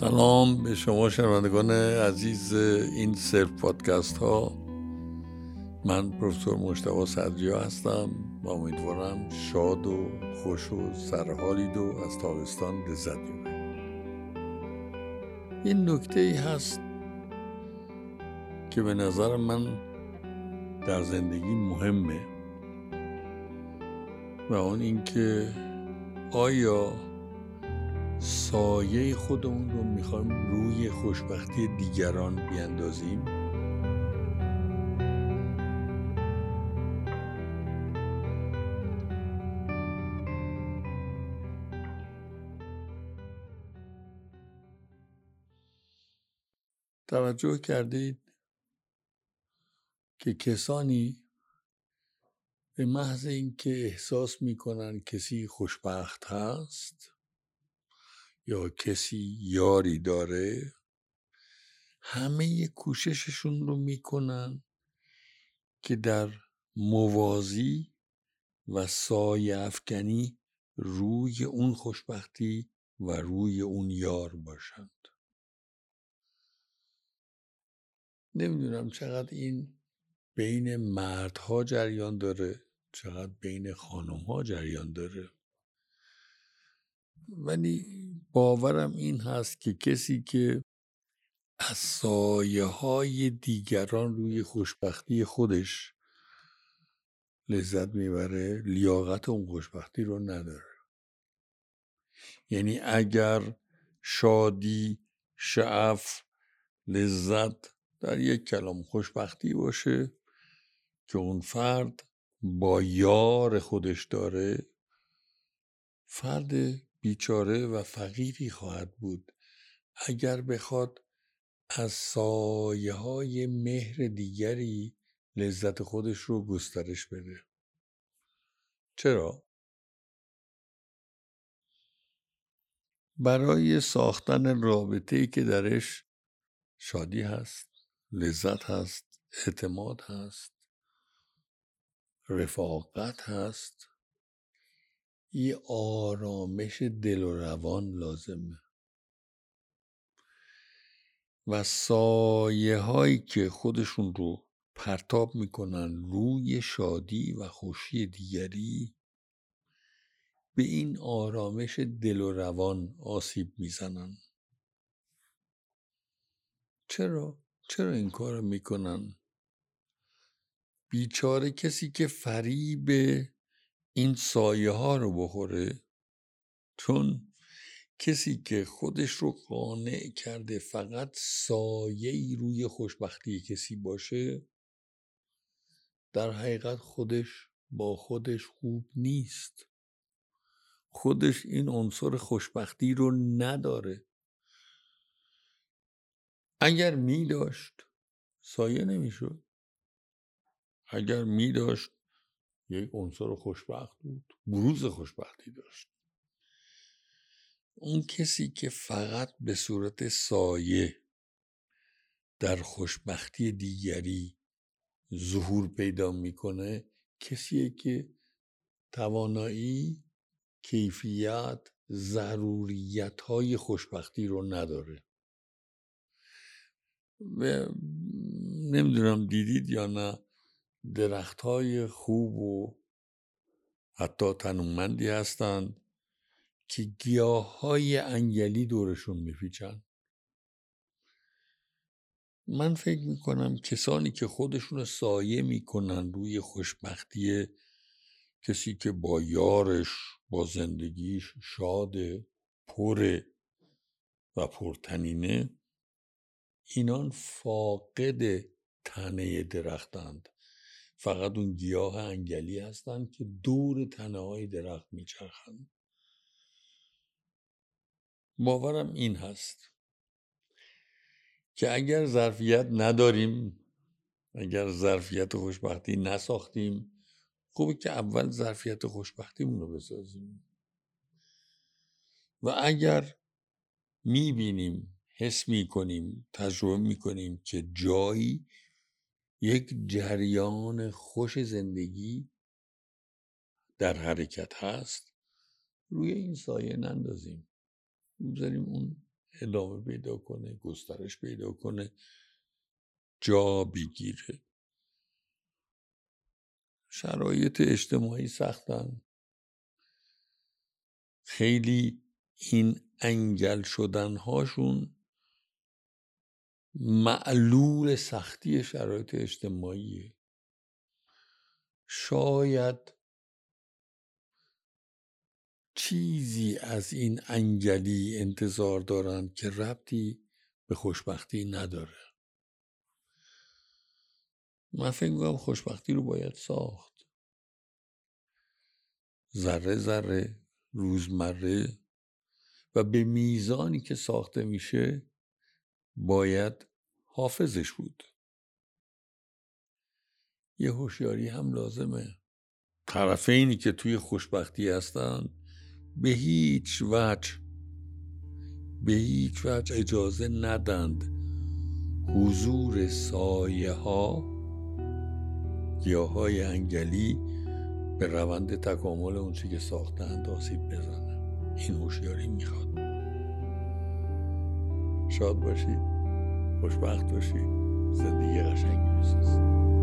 سلام به شما شنوندگان عزیز این سلف پادکست ها. من پروفسور مشتبه صدریا هستم و امیدوارم شاد و خوش و سرحالید و از تابستان لذت ببرید. این نکته ای هست که به نظر من در زندگی مهمه و اون اینکه آیا سایه خودمون رو می‌خوایم روی خوشبختی دیگران بیاندازیم. توجه کردید که کسانی به محض اینکه احساس می‌کنن کسی خوشبخت هست یا کسی یاری داره؟ همه کوشششون رو می‌کنن که در موازی و سایه افکنی روی اون خوشبختی و روی اون یار باشند. نمی‌دونم چقدر این بین مردها جریان داره چقدر بین خانم جریان داره. ولی باورم این هست که کسی که از سایه های دیگران روی خوشبختی خودش لذت می‌بره لیاقت اون خوشبختی رو نداره. یعنی اگر شادی شعف لذت در یک کلام خوشبختی باشه که اون فرد با یار خودش داره فرد بیچاره و فقیری خواهد بود. اگر بخواد از سایه های مهر دیگری لذت خودش رو گسترش بده. چرا؟ برای ساختن رابطه ای که درش شادی هست لذت هست اعتماد هست رفاقت هست. یه آرامش دل و روان لازمه و سایه هایی که خودشون رو پرتاب می‌کنن روی شادی و خوشی دیگری به این آرامش دل و روان آسیب می‌زنن چرا؟ چرا این کار می‌کنن؟ بیچاره کسی که فریب این سایه ها رو بخوره؟ چون کسی که خودش رو قانع کرده فقط سایه ای روی خوشبختی کسی باشه در حقیقت خودش با خودش خوب نیست. خودش این عنصر خوشبختی رو نداره. اگر می داشت سایه نمی‌شد. اگر می داشت یک عنصر خوشبخت بود. بروز خوشبختی داشت. اون کسی که فقط به صورت سایه در خوشبختی دیگری ظهور پیدا می‌کنه کسیه که توانایی کیفیت ضروریت های خوشبختی رو نداره. و نمی‌دونم دیدید یا نه درخت های خوب و حتی تنومندی هستند که گیاه های انگلی دورشون میپیچن. من فکر می‌کنم کسانی که خودشون سایه می‌کنن روی خوشبختی کسی که با یارش با زندگیش شاده پره و پرتنینه اینان فاقد تنه درختند. فقط اون گیاه انگلی هستند که دور تنه های درخت میچرخند باورم این هست. که اگر ظرفیت نداریم اگر ظرفیت خوشبختی نساختیم خوبه که اول ظرفیت خوشبختیمون رو بسازیم. و اگر می‌بینیم حس می‌کنیم تجربه می‌کنیم که جایی یک جریان خوش زندگی در حرکت هست. روی این سایه نندازیم. بذاریم اون ادامه پیدا کنه گسترش پیدا کنه. جا بگیره. شرایط اجتماعی سختن. خیلی این انگل شدن هاشون معلول سختی شرایط اجتماعیه. شاید چیزی از این انگلی انتظار دارند که ربطی به خوشبختی نداره. من فکر می‌کنم خوشبختی رو باید ساخت. ذره ذره روزمره و به میزانی که ساخته میشه باید حافظش بود. یه هوشیاری هم لازمه. طرفینی که توی خوشبختی هستن به هیچ وجه به هیچ وجه اجازه ندند حضور سایه ها گیاهای انگلی به روند تکامل اون که ساختند آسیب بزنه این هوشیاری می‌خواد. شاد باشید خوشبخت باشید زندگی قشنگی بسازید